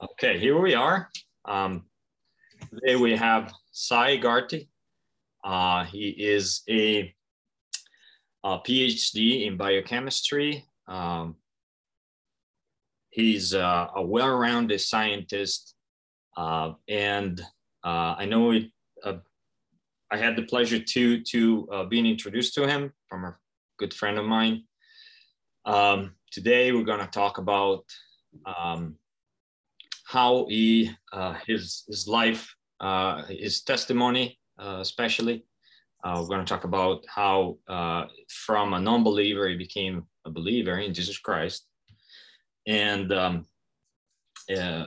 Okay, here we are. Um, today we have Sy Garte. Uh, he is a, a, PhD in biochemistry. Um, he's uh, a well-rounded scientist, uh, and uh, I know it, uh, I had the pleasure to to uh, being introduced to him from a good friend of mine. Um, today we're going to talk about um, how he uh, his his life, uh, his testimony, uh, especially. Uh, we're going to talk about how uh, from a non-believer he became a believer in Jesus Christ, and um, uh,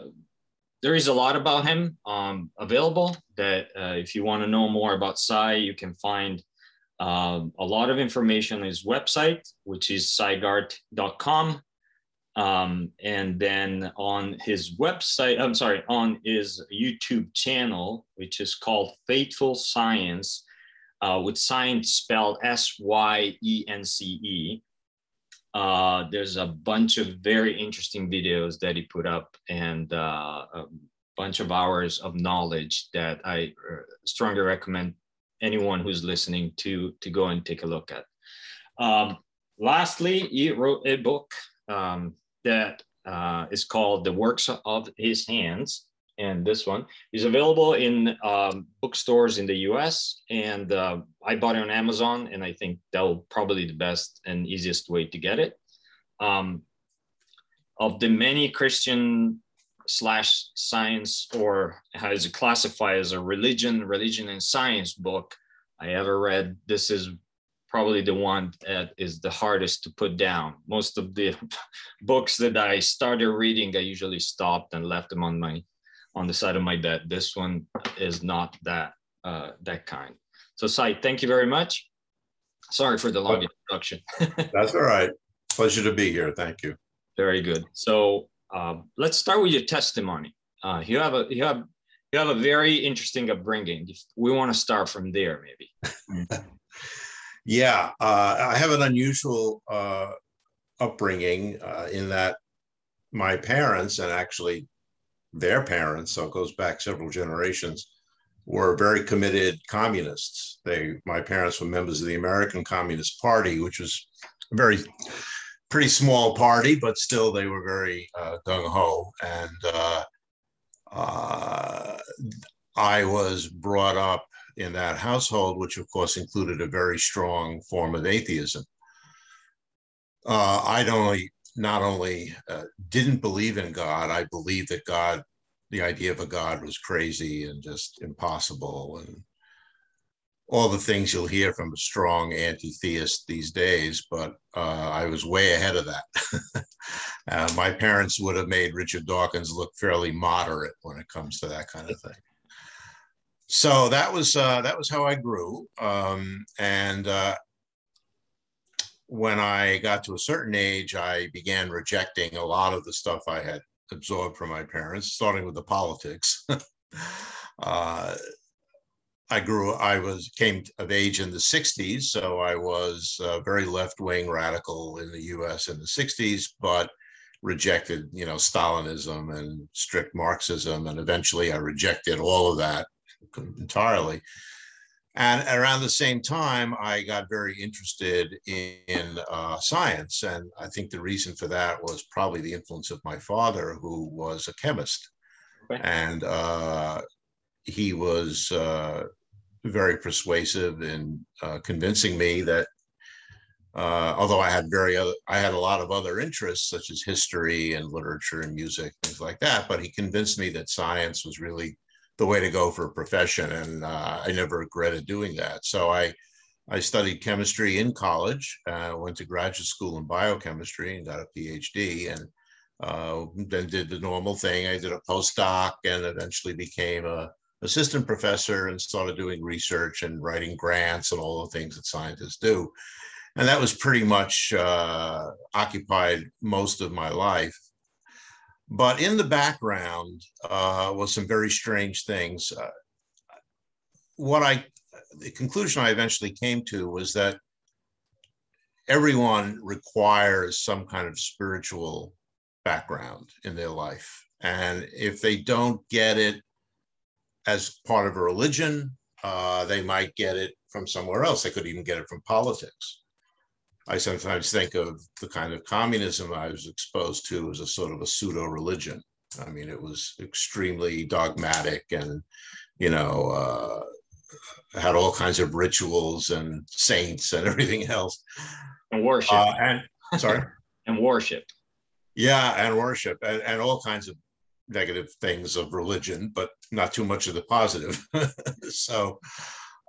there is a lot about him um, available. That if you want to know more about Sy, you can find. Um, a lot of information on his website, which is sygarte.com. Um, and then on his website, I'm sorry, on his YouTube channel, which is called Faithful Science, uh, with science spelled S Y E N C E. Uh, there's a bunch of very interesting videos that he put up and uh, a bunch of hours of knowledge that I uh, strongly recommend anyone who's listening to to go and take a look at. Um, lastly, he wrote a book um, that uh, is called The Works of His Hands. And this one is available in um, bookstores in the US. And uh, I bought it on Amazon, and I think that will probably the best and easiest way to get it. Um, of the many Christian slash science, or how is it classified as a religion, religion and science book I ever read, this is probably the one that is the hardest to put down. Most of the books that I started reading, I usually stopped and left them on my on the side of my bed. This one is not that uh, that kind. So, Sy, thank you very much. Sorry for the long introduction. That's all right. Pleasure to be here. Thank you. Very good. So um, let's start with your testimony. Uh, you have a you have you have a very interesting upbringing. We want to start from there, maybe. Yeah, uh, I have an unusual uh, upbringing uh, in that my parents, and actually their parents, so it goes back several generations, were very committed communists. They, my parents were members of the American Communist Party, which was a very pretty small party, but still they were very uh, gung ho. And uh, uh, I was brought up in that household, which of course included a very strong form of atheism. Uh, I only not only uh, didn't believe in God, I believed that God, the idea of a God was crazy and just impossible and all the things you'll hear from a strong anti-theist these days, but uh, I was way ahead of that. uh, my parents would have made Richard Dawkins look fairly moderate when it comes to that kind of thing so that was uh, that was how I grew. Um, and uh, when I got to a certain age, I began rejecting a lot of the stuff I had absorbed from my parents, starting with the politics. uh, I grew. I was came of age in the '60s, so I was very left-wing radical in the U.S. in the '60s, but rejected, you know, Stalinism and strict Marxism, and eventually I rejected all of that entirely. And around the same time, I got very interested in, in uh, science. And I think the reason for that was probably the influence of my father, who was a chemist. Okay. And uh, he was uh, very persuasive in uh, convincing me that uh, although I had very other, I had a lot of other interests such as history and literature and music, things like that. But he convinced me that science was really the way to go for a profession. And uh, I never regretted doing that. So I, I studied chemistry in college, uh, went to graduate school in biochemistry and got a PhD and uh, then did the normal thing. I did a postdoc and eventually became a assistant professor and started doing research and writing grants and all the things that scientists do. And that was pretty much uh, occupied most of my life. But in the background uh, was some very strange things. Uh, what I, the conclusion I eventually came to was that everyone requires some kind of spiritual background in their life. And if they don't get it as part of a religion, uh, they might get it from somewhere else. They could even get it from politics. I sometimes think of the kind of communism I was exposed to as a sort of a pseudo religion. I mean, it was extremely dogmatic and, you know, uh, had all kinds of rituals and saints and everything else. And worship. Uh, and sorry. and worship. Yeah, and worship and, and all kinds of negative things of religion, but not too much of the positive. so,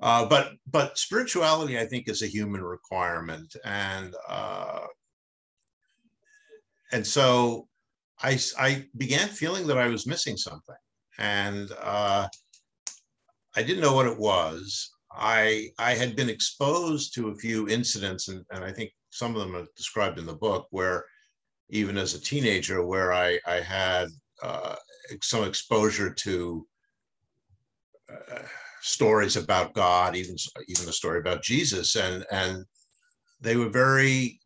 uh, but but spirituality, I think, is a human requirement, and uh, and so I I began feeling that I was missing something, and uh, I didn't know what it was. I I had been exposed to a few incidents, and, and I think some of them are described in the book, where even as a teenager, where I I had uh, some exposure to uh, stories about God, even even the story about Jesus, and and they were very.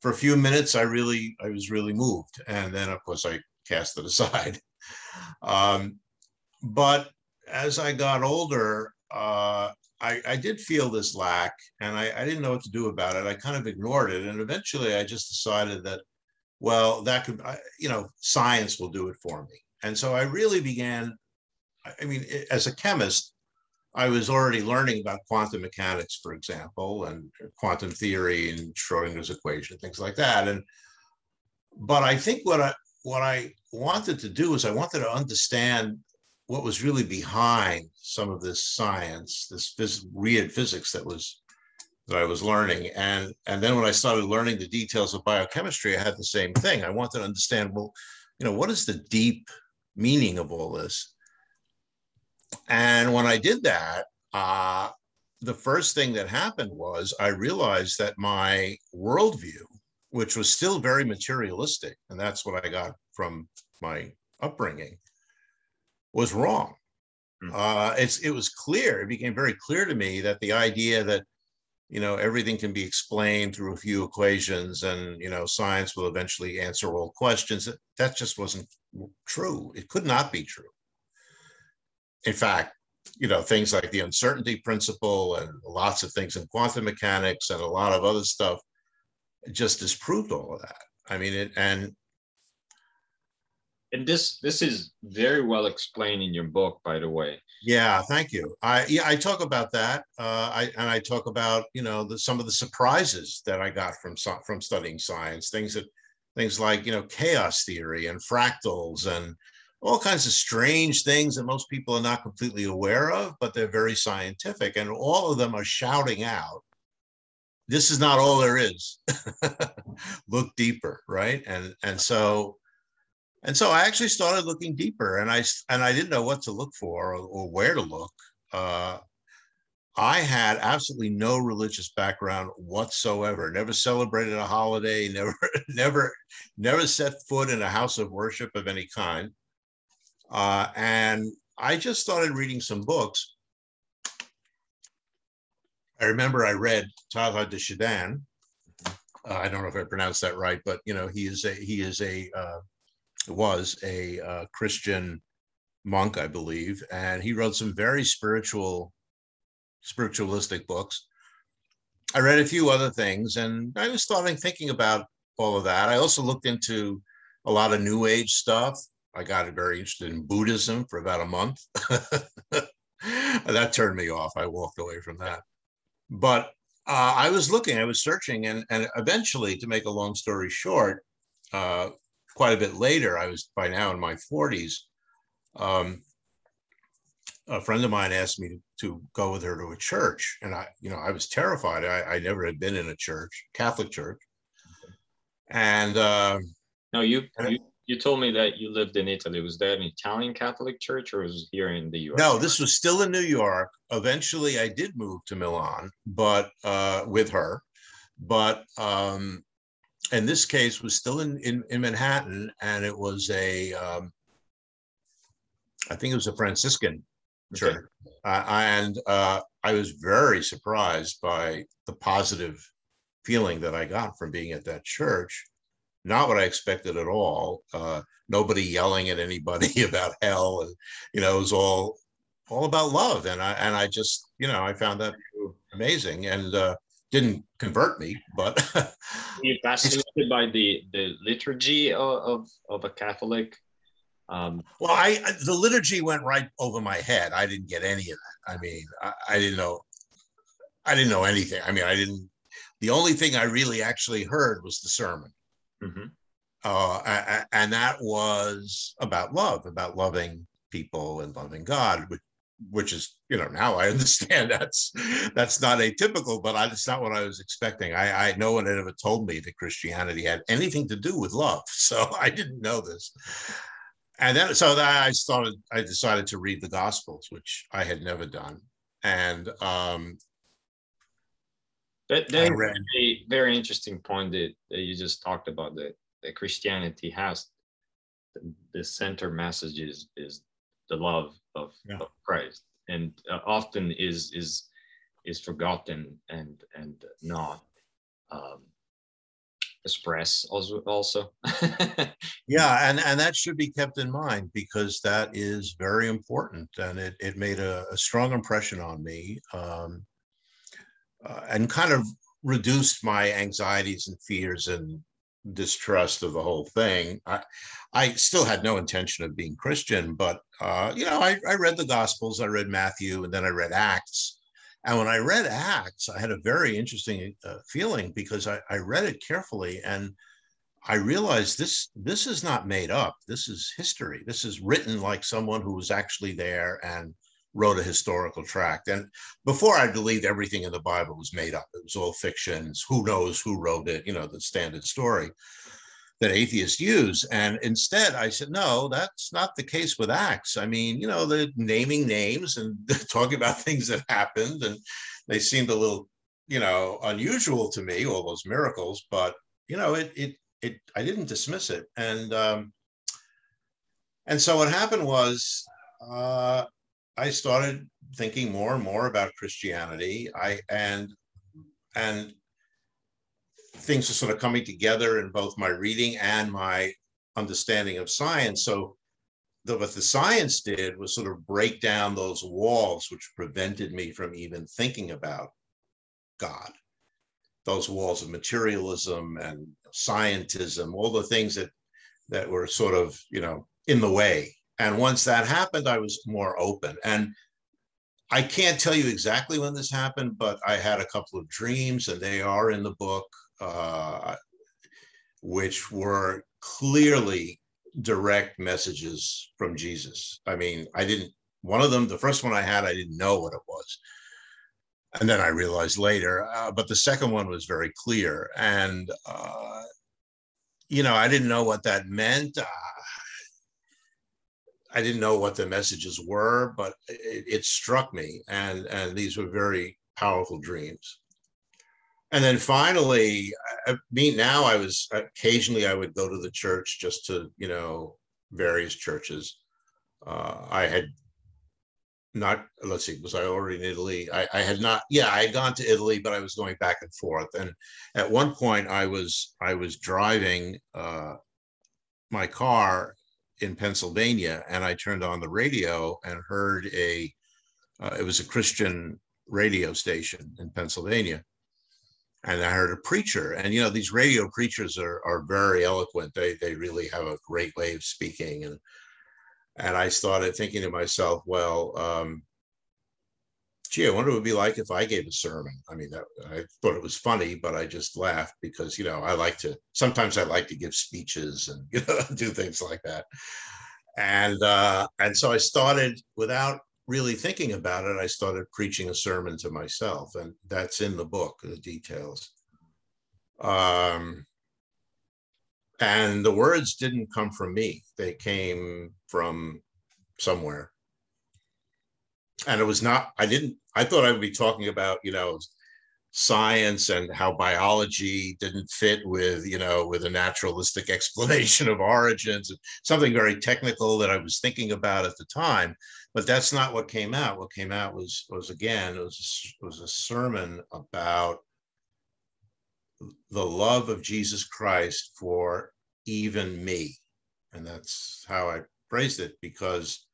For a few minutes, I really I was really moved, and then of course I cast it aside. Um, but as I got older, uh, I, I, did feel this lack, and I, I didn't know what to do about it. I kind of ignored it, and eventually I just decided that, well, that could you know science will do it for me. And so I really began, I mean, as a chemist, I was already learning about quantum mechanics, for example, and quantum theory and Schrodinger's equation, things like that. And but I think what I what I wanted to do is I wanted to understand what was really behind some of this science, this phys- weird physics that was that I was learning. And and then when I started learning the details of biochemistry, I had the same thing. I wanted to understand, well, you know, what is the deep meaning of all this. And when I did that, uh, the first thing that happened was I realized that my worldview, which was still very materialistic, and that's what I got from my upbringing, was wrong. Hmm. Uh, it's it was clear. It became very clear to me that the idea that you know everything can be explained through a few equations and you know science will eventually answer all questions that just wasn't true it could not be true in fact you know things like the uncertainty principle and lots of things in quantum mechanics and a lot of other stuff just disproved all of that. I mean it and and this this is very well explained in your book by the way. Yeah thank you. I yeah i talk about that uh, i and i talk about you know the, some of the surprises that i got from from studying science things that things like you know chaos theory and fractals and all kinds of strange things that most people are not completely aware of but they're very scientific and all of them are shouting out this is not all there is look deeper right and and so and so I actually started looking deeper, and I and I didn't know what to look for or, or where to look. Uh, I had absolutely no religious background whatsoever. Never celebrated a holiday. Never, never, never set foot in a house of worship of any kind. Uh, and I just started reading some books. I remember I read Teilhard de Chardin. Uh, I don't know if I pronounced that right, but you know he is a he is a uh, was a uh, Christian monk, I believe, and he wrote some very spiritual, spiritualistic books. I read a few other things, and I was starting thinking about all of that. I also looked into a lot of New Age stuff. I got very interested in Buddhism for about a month. that turned me off. I walked away from that. But uh, I was looking, I was searching, and, and eventually, to make a long story short, uh, quite a bit later, I was by now in my 40s. Um, a friend of mine asked me to, to, go with her to a church, and I, you know, I was terrified. I, I never had been in a church, Catholic church, and uh, no, you, you you told me that you lived in Italy. Was that an Italian Catholic church, or was it here in the U.S.? No, this was still in New York. Eventually, I did move to Milan, but uh, with her, but um, and this case was still in, in, in Manhattan, and it was a, um, I think it was a Franciscan church. Okay. Uh, and uh, I was very surprised by the positive feeling that I got from being at that church. Not what I expected at all. Uh, nobody yelling at anybody about hell, and you know, it was all all about love, and I and I just you know I found that amazing, and uh, didn't convert me, but you fascinated by the the liturgy of of, of a Catholic. Um, well, I the liturgy went right over my head. I didn't get any of that. I mean, I, I didn't know. I didn't know anything. I mean, I didn't. The only thing I really actually heard was the sermon. Mm-hmm. Uh, and that was about love, about loving people and loving God, which, which is, you know, now I understand that's that's not atypical, but I, it's not what I was expecting. I, I no one had ever told me that Christianity had anything to do with love, so I didn't know this. And then, so that I started. I decided to read the Gospels, which I had never done, and um, that, that is a very interesting point that, that you just talked about that, that Christianity has. The, the center message is, is the love of, yeah. of Christ and uh, often is is is forgotten and and not um, expressed also also. Yeah and and that should be kept in mind because that is very important and it, it made a, a strong impression on me um, uh, and kind of reduced my anxieties and fears and distrust of the whole thing. I, I still had no intention of being Christian, but uh, you know, I, I read the Gospels, I read Matthew, and then I read Acts. And when I read Acts, I had a very interesting uh, feeling because I, I read it carefully and I realized this this is not made up. This is history. This is written like someone who was actually there and wrote a historical tract. And before I believed everything in the Bible was made up, it was all fictions. Who knows who wrote it? You know, the standard story that atheists use. And instead, I said, no, that's not the case with Acts. I mean, you know, they're naming names and talking about things that happened, and they seemed a little, you know, unusual to me, all those miracles. But you know, it it it I didn't dismiss it, and um, and so what happened was. Uh, I started thinking more and more about Christianity. I and and things are sort of coming together in both my reading and my understanding of science. So the, what the science did was sort of break down those walls which prevented me from even thinking about God. Those walls of materialism and scientism, all the things that that were sort of, you know, in the way and once that happened, I was more open. And I can't tell you exactly when this happened, but I had a couple of dreams, and they are in the book, uh, which were clearly direct messages from Jesus. I mean, I didn't, one of them, the first one I had, I didn't know what it was. And then I realized later, uh, but the second one was very clear. And, uh, you know, I didn't know what that meant. I didn't know what the messages were, but it, it struck me, and and these were very powerful dreams. And then finally, I mean, now I was occasionally I would go to the church just to you know various churches. Uh, I had not let's see was i already in italy I, I, had not yeah i had gone to italy but i was going back and forth and at one point i was i was driving uh, my car in Pennsylvania, and I turned on the radio and heard a. Uh, it was a Christian radio station in Pennsylvania, and I heard a preacher. And you know, these radio preachers are are very eloquent. They they really have a great way of speaking, and and I started thinking to myself, well, um, gee, I wonder what it would be like if I gave a sermon. I mean, that, I thought it was funny, but I just laughed because, you know, I like to, sometimes I like to give speeches and, you know, do things like that. And, uh, and so I started without really thinking about it, I started preaching a sermon to myself and that's in the book, the details. Um, and the words didn't come from me. They came from somewhere and it was not i didn't i thought i would be talking about you know science and how biology didn't fit with you know with a naturalistic explanation of origins and something very technical that i was thinking about at the time but that's not what came out what came out was was again it was was a sermon about the love of jesus christ for even me. And that's how I phrased it because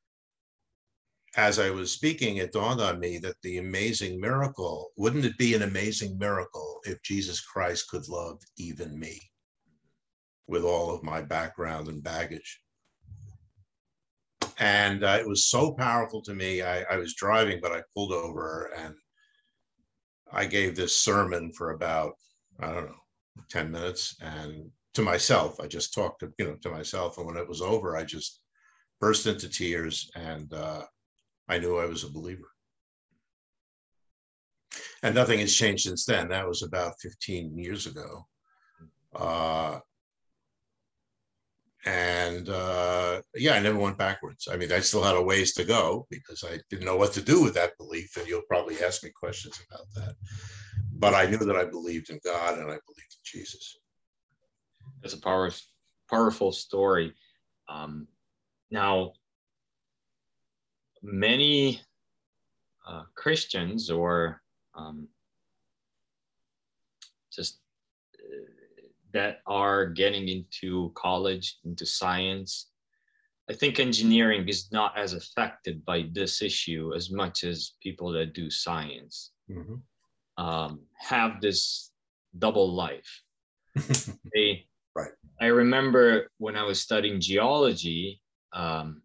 as I was speaking, it dawned on me that the amazing miracle wouldn't it be an amazing miracle if Jesus Christ could love even me with all of my background and baggage? And uh, it was so powerful to me. I, I was driving, but I pulled over and I gave this sermon for about, I don't know, 10 minutes and to myself. I just talked to, you know, to myself. And when it was over, I just burst into tears and uh, I knew I was a believer. And nothing has changed since then. That was about 15 years ago. Uh, and uh, yeah, I never went backwards. I mean, I still had a ways to go because I didn't know what to do with that belief. And you'll probably ask me questions about that. But I knew that I believed in God and I believed in Jesus. It's a power, powerful story. Um, now, many uh, Christians or um, just uh, that are getting into college, into science. I think engineering is not as affected by this issue as much as people that do science mm-hmm. um, have this double life. they, right. I remember when I was studying geology um,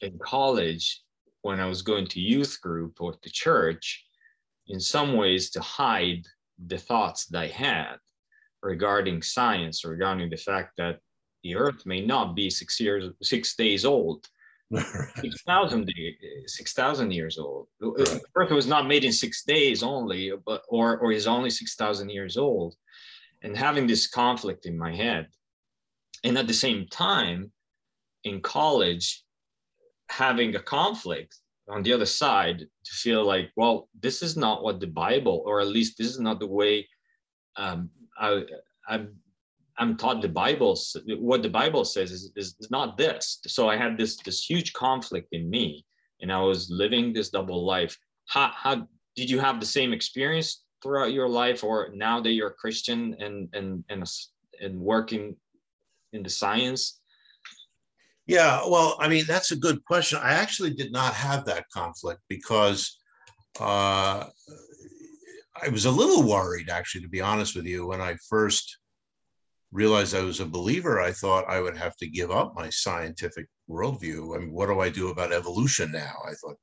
in college, when I was going to youth group or to church, in some ways to hide the thoughts that I had regarding science, regarding the fact that the Earth may not be six years, six days old, 6,000 6, years old. Right. Earth was not made in six days only, but or or is only 6,000 years old, and having this conflict in my head, and at the same time, in college, having a conflict on the other side to feel like, well, this is not what the Bible, or at least this is not the way um, I, I'm, I'm taught the Bible. What the Bible says is, is not this. So I had this this huge conflict in me, and I was living this double life. How, how did you have the same experience throughout your life, or now that you're a Christian and and and and working in the science? Yeah, well, I mean, that's a good question. I actually did not have that conflict because uh, I was a little worried, actually, to be honest with you, when I first realized I was a believer. I thought I would have to give up my scientific worldview. I mean, what do I do about evolution now? I thought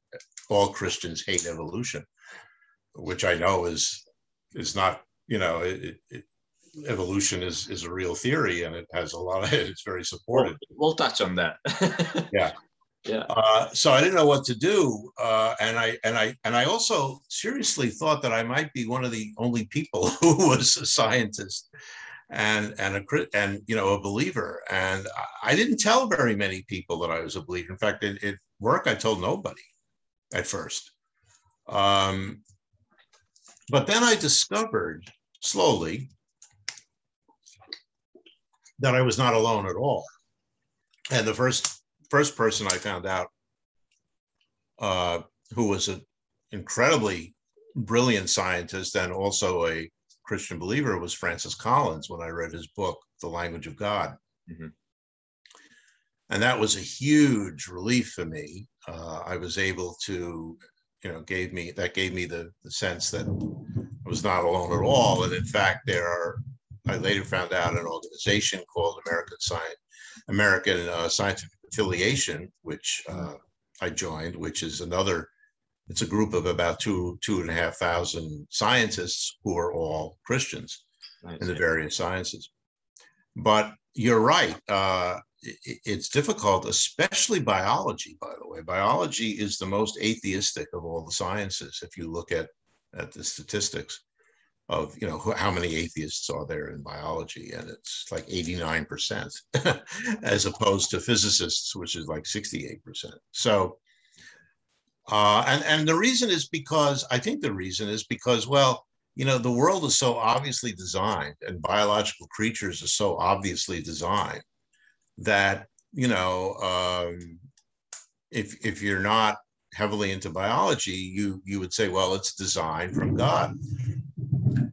all Christians hate evolution, which I know is is not, you know, it, it, evolution is is a real theory and it has a lot of it's very supported. We'll, we'll touch on that. yeah. Yeah. Uh, so I didn't know what to do, uh, and I and I and I also seriously thought that I might be one of the only people who was a scientist and and a and you know a believer. And I didn't tell very many people that I was a believer. In fact, at, at work, I told nobody at first. Um, but then I discovered slowly that I was not alone at all. And the first first person I found out uh, who was an incredibly brilliant scientist and also a Christian believer was Francis Collins when I read his book, The Language of God. Mm-hmm. And that was a huge relief for me. Uh, I was able to, you know, gave me that gave me the, the sense that I was not alone at all. And in fact, there are I later found out an organization called American Science, American uh, Scientific Affiliation, which uh, I joined, which is another. It's a group of about two two and a half thousand scientists who are all Christians in the various sciences. But you're right. Uh, it, it's difficult, especially biology. By the way, biology is the most atheistic of all the sciences. If you look at at the statistics, of you know how many atheists are there in biology and it's like 89% as opposed to physicists which is like 68% so uh, and and the reason is because i think the reason is because well you know the world is so obviously designed and biological creatures are so obviously designed that you know um, if if you're not heavily into biology you you would say well it's designed from god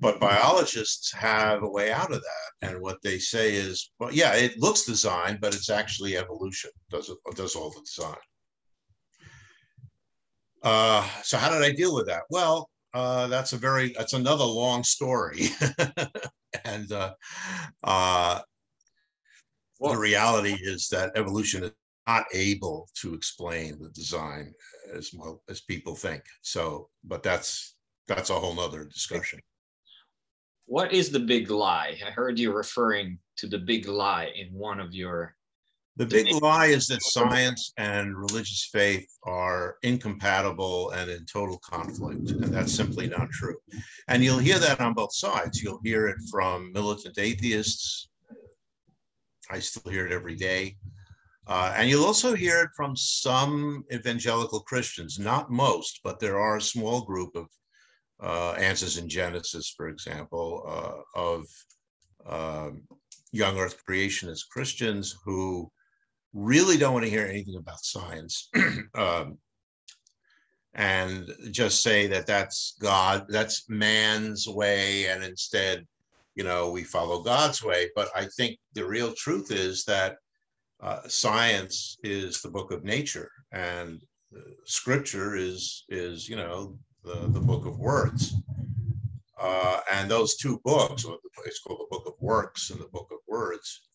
but biologists have a way out of that. And what they say is, well, yeah, it looks design, but it's actually evolution does it does all the design. Uh, so how did I deal with that? Well, uh, that's a very that's another long story, and uh, uh, well, the reality is that evolution is not able to explain the design as well as people think. So, but that's that's a whole nother discussion. What is the big lie? I heard you referring to the big lie in one of your the big lie is that science and religious faith are incompatible and in total conflict, and that's simply not true. And you'll hear that on both sides. You'll hear it from militant atheists. I still hear it every day. Uh, and you'll also hear it from some evangelical Christians, not most, but there are a small group of uh, Answers in Genesis, for example, uh, of um, young earth creationist Christians who really don't want to hear anything about science um, and just say that that's God, that's man's way, and instead, you know, we follow God's way. But I think the real truth is that uh, science is the book of nature, and scripture is is you know the, the book of words. Uh, and those two books, it's called the book of works and the book of words,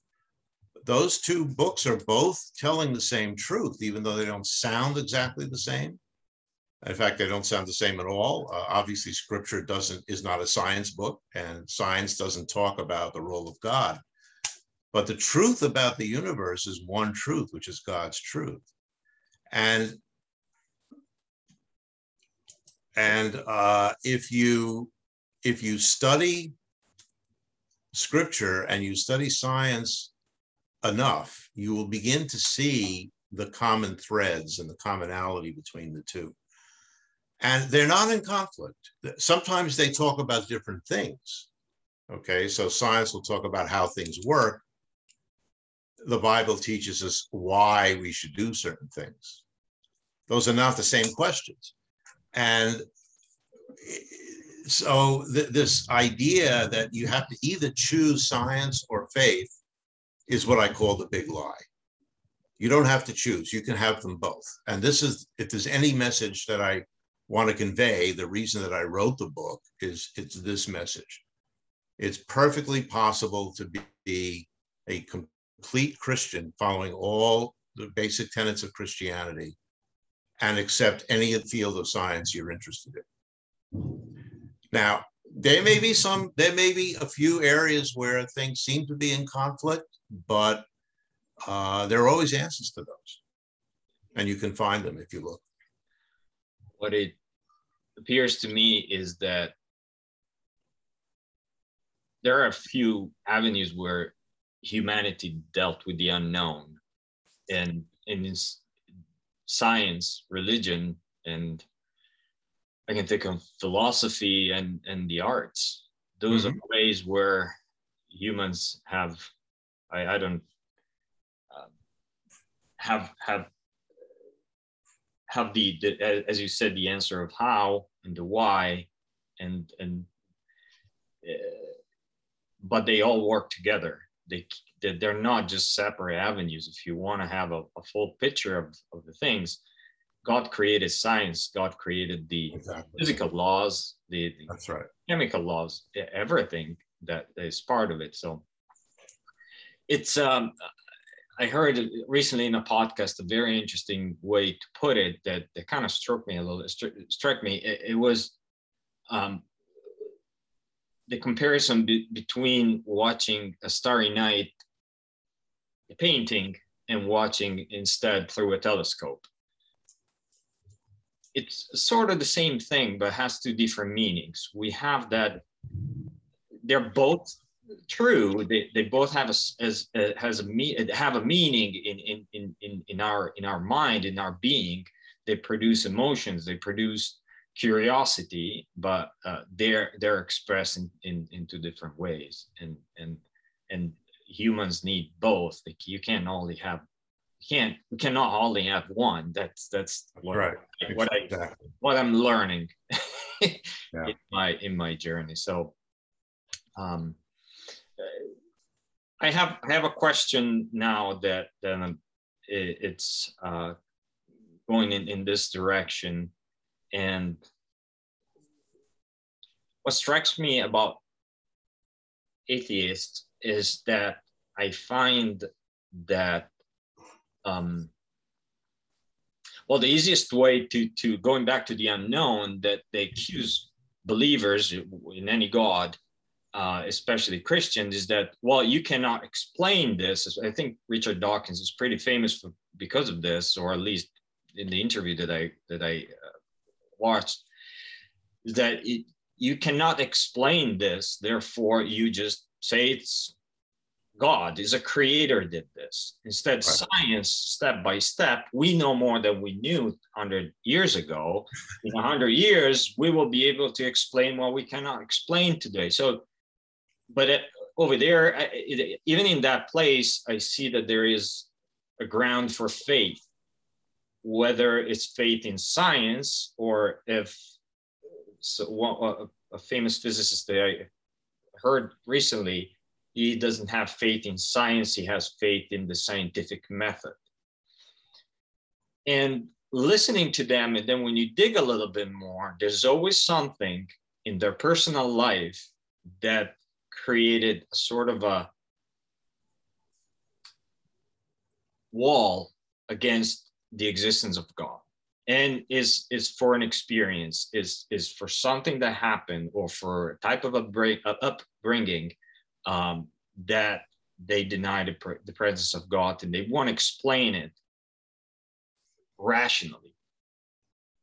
those two books are both telling the same truth, even though they don't sound exactly the same. In fact, they don't sound the same at all. Uh, obviously, Scripture doesn't is not a science book, and science doesn't talk about the role of God. But the truth about the universe is one truth, which is God's truth. And and uh, if you if you study Scripture and you study science enough, you will begin to see the common threads and the commonality between the two. And they're not in conflict. Sometimes they talk about different things. Okay, so science will talk about how things work. The Bible teaches us why we should do certain things. Those are not the same questions. And so th- this idea that you have to either choose science or faith is what I call the big lie. You don't have to choose, you can have them both. And this is, if there's any message that I want to convey, the reason that I wrote the book is it's this message. It's perfectly possible to be a complete Christian following all the basic tenets of Christianity and accept any field of science you're interested in. Now, there may be some, there may be a few areas where things seem to be in conflict, but uh, there are always answers to those. And you can find them if you look. What it appears to me is that there are a few avenues where humanity dealt with the unknown and in science religion and i can think of philosophy and and the arts those mm-hmm. are ways where humans have I, I don't um, have have have the, the as you said the answer of how and the why and and uh, but they all work together they they're not just separate avenues if you want to have a, a, full picture of, of the things god created science god created the exactly. physical laws the, the, that's right chemical laws everything that is part of it so it's um, I heard recently in a podcast a very interesting way to put it that, that kind of struck me a little. St- struck me. It, it was um, the comparison be- between watching a starry night painting and watching instead through a telescope. It's sort of the same thing, but has two different meanings. We have that they're both true they, they both have a as uh, has a me have a meaning in, in in in in our in our mind in our being they produce emotions they produce curiosity but uh, they're they're expressed in, in into different ways and and and humans need both. Like you can't only have you can't we cannot only have one. That's that's what, right. what exactly. i what i'm learning yeah. in my in my journey. So Um, I have I have a question now that, that it, it's uh, going in, in this direction, and what strikes me about atheists is that I find that um, well, the easiest way to to going back to the unknown that they accuse believers in any god, uh, especially Christians, is that well, you cannot explain this. I think Richard Dawkins is pretty famous for because of this, or at least in the interview that I that I uh, watched, is that it, you cannot explain this. Therefore, you just say it's God is a creator did this. Instead, right. science, step by step, we know more than we knew 100 years ago. In 100 years, we will be able to explain what we cannot explain today. So, but it, over there, it, even in that place, I see that there is a ground for faith, whether it's faith in science or if so, a, uh, a famous physicist that I heard recently he doesn't have faith in science, he has faith in the scientific method. And listening to them, and then when you dig a little bit more, there's always something in their personal life that created a sort of a wall against the existence of God and is is for an experience is is for something that happened or for a type of a break, uh, upbringing um, that they deny the, pre- the presence of God and they want to explain it rationally.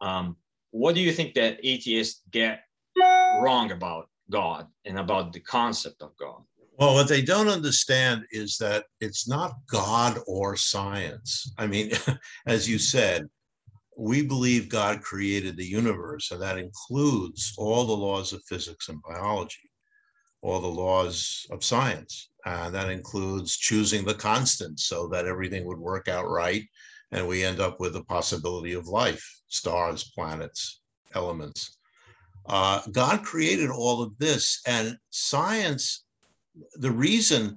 Um, what do you think that atheists get wrong about God and about the concept of God? Well, what they don't understand is that it's not God or science. I mean, as you said, we believe God created the universe, and that includes all the laws of physics and biology all the laws of science. Uh, that includes choosing the constant so that everything would work out right. And we end up with the possibility of life, stars, planets, elements. Uh, God created all of this. And science, the reason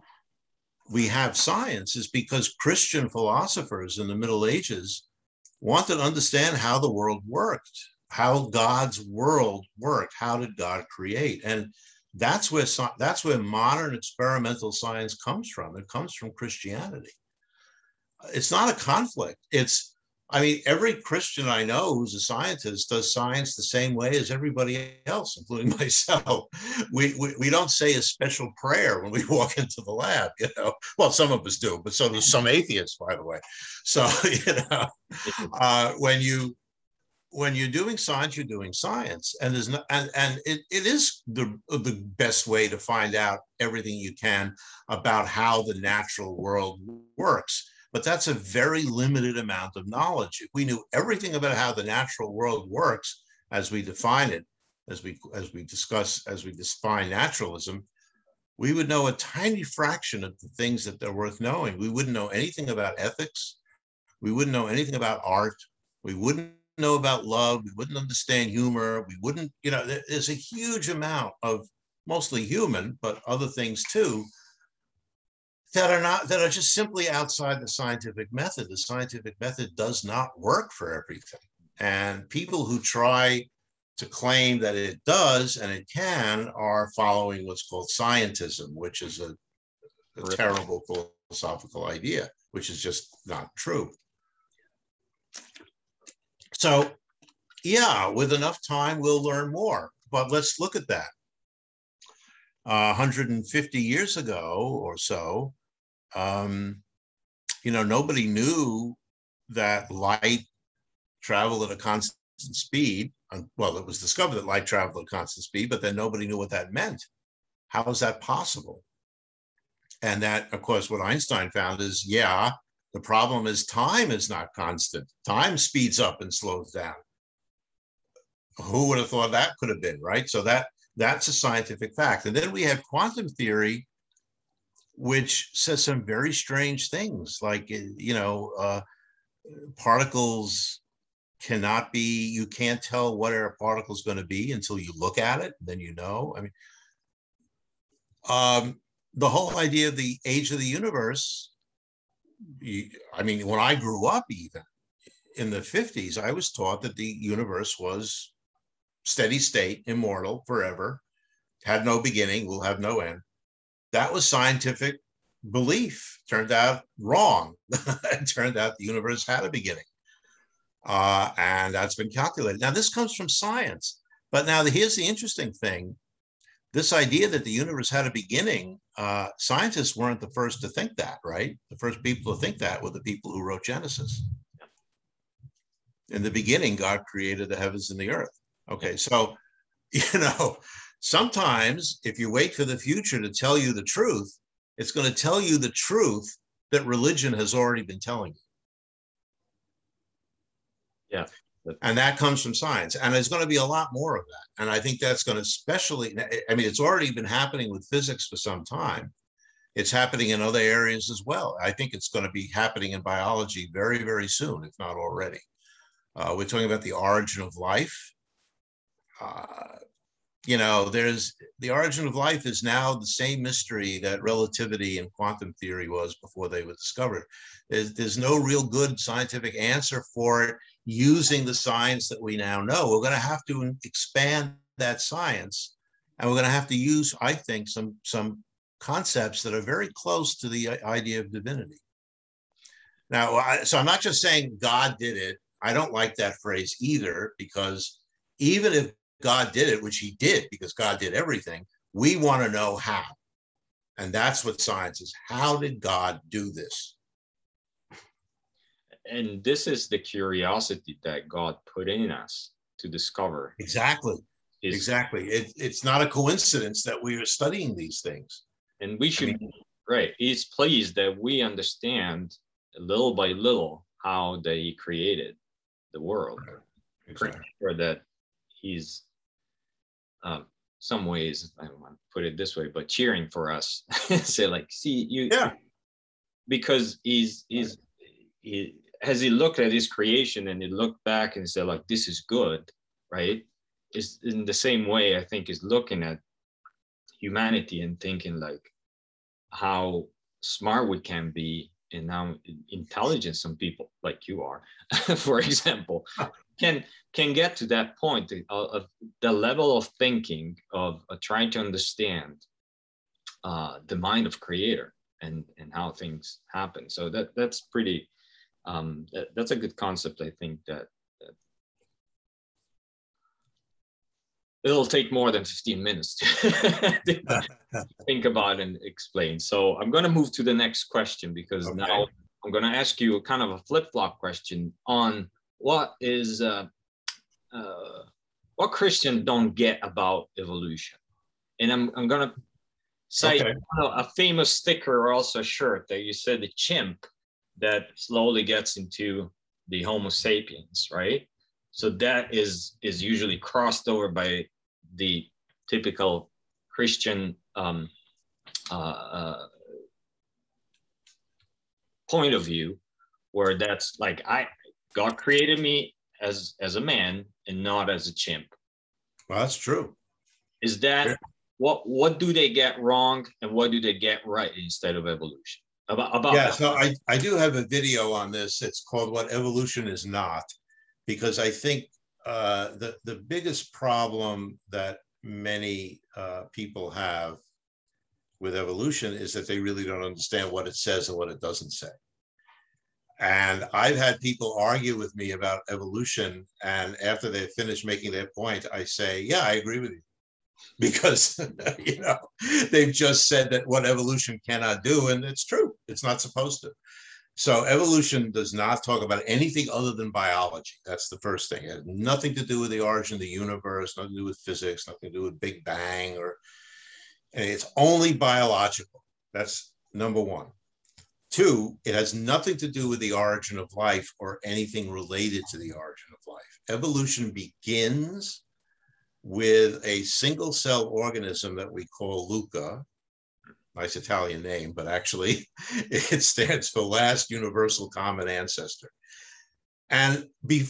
we have science is because Christian philosophers in the Middle Ages wanted to understand how the world worked, how God's world worked. How did God create? And that's where that's where modern experimental science comes from. It comes from Christianity. It's not a conflict. It's I mean, every Christian I know who's a scientist does science the same way as everybody else, including myself. We, we, we don't say a special prayer when we walk into the lab, you know. Well, some of us do, but so do some atheists, by the way. So, you know, uh, when you when you're doing science, you're doing science, and there's no, and and it, it is the the best way to find out everything you can about how the natural world works. But that's a very limited amount of knowledge. If we knew everything about how the natural world works as we define it, as we as we discuss as we define naturalism, we would know a tiny fraction of the things that they're worth knowing. We wouldn't know anything about ethics. We wouldn't know anything about art. We wouldn't know about love. We wouldn't understand humor. We wouldn't, you know, there's a huge amount of mostly human, but other things too, that are not, that are just simply outside the scientific method. The scientific method does not work for everything. And people who try to claim that it does and it can are following what's called scientism, which is a, a terrible philosophical idea, which is just not true. So, yeah, with enough time, we'll learn more. But let's look at that. Uh, 150 years ago or so, um, you know, nobody knew that light traveled at a constant speed. Well, it was discovered that light traveled at constant speed, but then nobody knew what that meant. How is that possible? And that, of course, what Einstein found is, yeah, the problem is time is not constant. Time speeds up and slows down. Who would have thought that could have been, right? So that that's a scientific fact. And then we have quantum theory, which says some very strange things, like you know, uh, particles cannot be. You can't tell what a particle is going to be until you look at it. Then you know. I mean, Um, the whole idea of the age of the universe, I mean, when I grew up, even in the 50s, I was taught that the universe was steady state, immortal, forever, had no beginning, will have no end. That was scientific belief. Turned out wrong. it turned out the universe had a beginning. Uh, and that's been calculated. Now, this comes from science. But now, here's the interesting thing this idea that the universe had a beginning, uh, scientists weren't the first to think that, right? The first people to think that were the people who wrote Genesis. In the beginning, God created the heavens and the earth. Okay, so, you know, sometimes if you wait for the future to tell you the truth, it's going to tell you the truth that religion has already been telling you. Yeah. And that comes from science. And there's going to be a lot more of that. And I think that's going to especially, I mean, it's already been happening with physics for some time. It's happening in other areas as well. I think it's going to be happening in biology very, very soon, if not already. Uh, we're talking about the origin of life. Uh, you know, there's the origin of life is now the same mystery that relativity and quantum theory was before they were discovered. There's, there's no real good scientific answer for it using the science that we now know. We're going to have to expand that science, and we're going to have to use, I think, some some concepts that are very close to the idea of divinity. Now, I, so I'm not just saying God did it. I don't like that phrase either, because even if God did it, which he did because God did everything. We want to know how. And that's what science is. How did God do this? And this is the curiosity that God put in us to discover. Exactly. His, exactly. It, it's not a coincidence that we are studying these things. And we should, I mean, right. He's pleased that we understand little by little how they created the world. Exactly. Sure that he's um, some ways I don't want to put it this way, but cheering for us. Say like, see you, yeah, because he's he's he has he looked at his creation and he looked back and said like, this is good, right? Is in the same way I think is looking at humanity and thinking like how smart we can be and how intelligent some people like you are, for example, can can get to that point of, the level of thinking of uh, trying to understand uh, the mind of creator and and how things happen so that that's pretty um, that, that's a good concept i think that, that, it'll take more than 15 minutes to think about and explain so i'm going to move to the next question because okay. now i'm going to ask you a kind of a flip-flop question on what is uh, uh, what Christians don't get about evolution. And I'm, I'm going to cite okay. a famous sticker or also a shirt that you said the chimp that slowly gets into the Homo sapiens, right? So that is is usually crossed over by the typical Christian um, uh, uh, point of view, where that's like I God created me as as a man and not as a chimp. Well, that's true. Is that yeah. what what do they get wrong and what do they get right instead of evolution? About, about yeah, that. so I, I do have a video on this. It's called What Evolution Is Not, because I think uh, the, the biggest problem that many uh, people have with evolution is that they really don't understand what it says and what it doesn't say. And I've had people argue with me about evolution. And after they finish making their point, I say, yeah, I agree with you. Because, you know, they've just said that what evolution cannot do. And it's true, it's not supposed to. So evolution does not talk about anything other than biology. That's the first thing. It has nothing to do with the origin of the universe, nothing to do with physics, nothing to do with Big Bang, or it's only biological. That's number one. Two, it has nothing to do with the origin of life or anything related to the origin of life. Evolution begins with a single cell organism that we call LUCA. Nice Italian name, but actually it stands for Last Universal Common Ancestor. And be,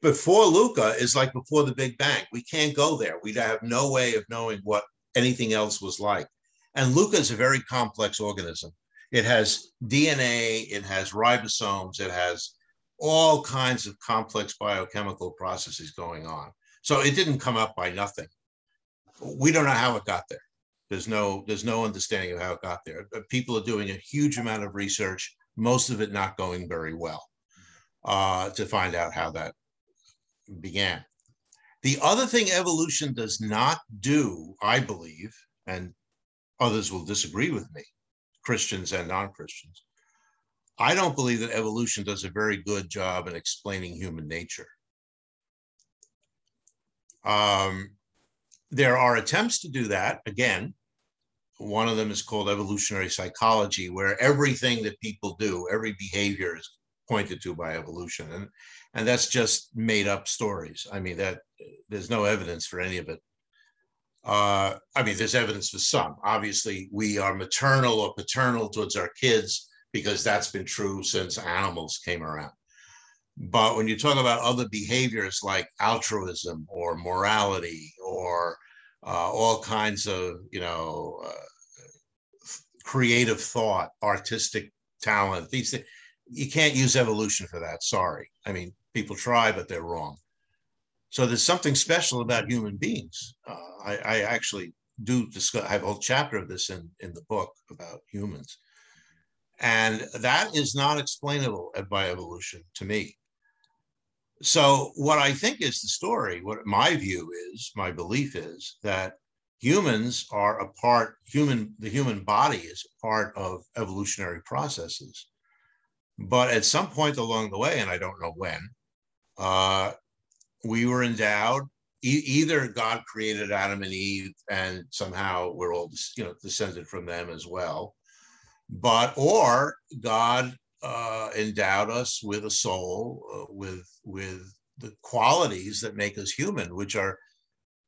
before LUCA is like before the Big Bang. We can't go there. We'd have no way of knowing what anything else was like. And LUCA is a very complex organism. It has DNA, it has ribosomes, it has all kinds of complex biochemical processes going on. So it didn't come up by nothing. We don't know how it got there. There's no there's no understanding of how it got there. People are doing a huge amount of research, most of it not going very well, uh, to find out how that began. The other thing evolution does not do, I believe, and others will disagree with me, Christians and non-Christians. I don't believe that evolution does a very good job in explaining human nature. Um, there are attempts to do that. Again, one of them is called evolutionary psychology, where everything that people do, every behavior is pointed to by evolution. And, and that's just made up stories. I mean, that there's no evidence for any of it. Uh, I mean, there's evidence for some. Obviously, we are maternal or paternal towards our kids because that's been true since animals came around. But when you talk about other behaviors like altruism or morality or uh, all kinds of, you know, uh, creative thought, artistic talent, these things, you can't use evolution for that. Sorry. I mean, people try, but they're wrong. So there's something special about human beings. Uh, I, I, actually do discuss, I have a whole chapter of this in, in the book about humans. And that is not explainable by evolution to me. So, what I think is the story, what my view is, my belief is that humans are a part, human, the human body is a part of evolutionary processes. But at some point along the way, and I don't know when, uh, we were endowed. E- either God created Adam and Eve, and somehow we're all, you know, descended from them as well, but or God uh, endowed us with a soul, uh, with with the qualities that make us human, which are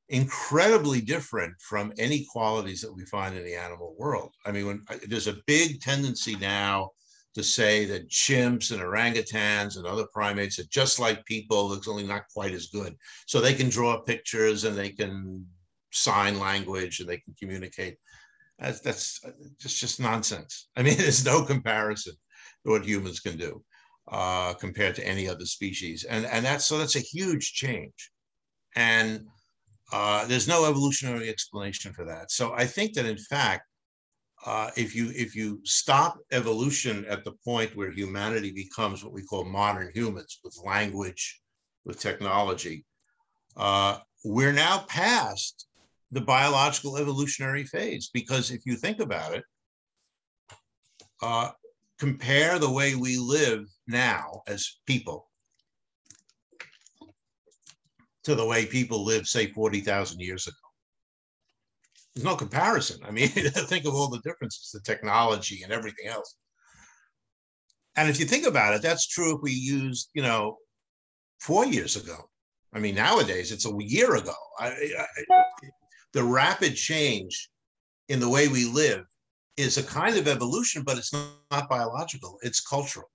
incredibly different from any qualities that we find in the animal world. I mean, when there's a big tendency now to say that chimps and orangutans and other primates are just like people, it's only not quite as good. So they can draw pictures and they can sign language and they can communicate. That's that's just just nonsense. I mean, there's no comparison what humans can do uh, compared to any other species, and and that's so that's a huge change, and uh, there's no evolutionary explanation for that. So I think that in fact, uh, if you if you stop evolution at the point where humanity becomes what we call modern humans with language, with technology, uh, we're now past the biological evolutionary phase. Because if you think about it, uh, compare the way we live now as people to the way people lived, say, 40,000 years ago. There's no comparison. I mean, think of all the differences, the technology and everything else. And if you think about it, that's true if we used, you know, four years ago. I mean, nowadays it's a year ago. I, I, the rapid change in the way we live is a kind of evolution, but it's not, not biological, it's cultural.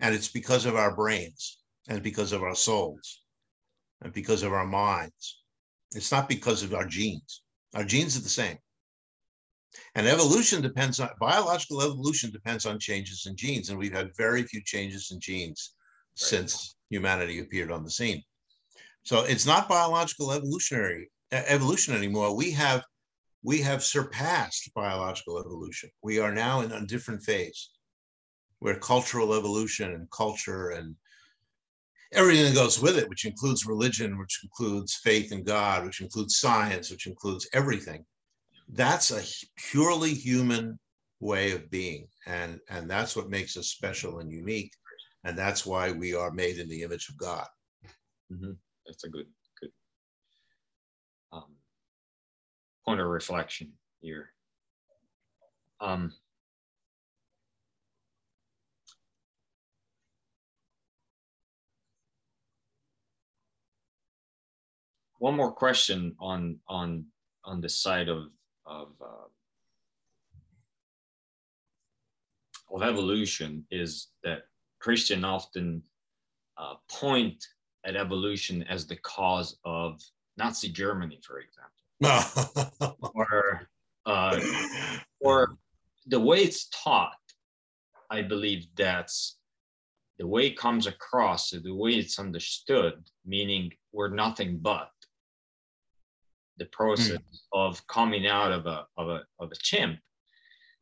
And it's because of our brains and because of our souls and because of our minds. It's not because of our genes. Our genes are the same. And evolution depends on biological evolution depends on changes in genes. And we've had very few changes in genes right. since humanity appeared on the scene. So it's not biological evolutionary evolution anymore. We have we have surpassed biological evolution. We are now in a different phase where cultural evolution and culture and everything that goes with it, which includes religion, which includes faith in God, which includes science, which includes everything. That's a purely human way of being. And, and that's what makes us special and unique. And that's why we are made in the image of God. Mm-hmm. That's a good um, point of reflection here. Um, one more question on on on the side of of uh, of evolution is that Christian often uh, point at evolution as the cause of Nazi Germany, for example, or uh, or the way it's taught, I believe that's the way it comes across, the way it's understood, meaning we're nothing but the process mm. of coming out of a of a of a chimp.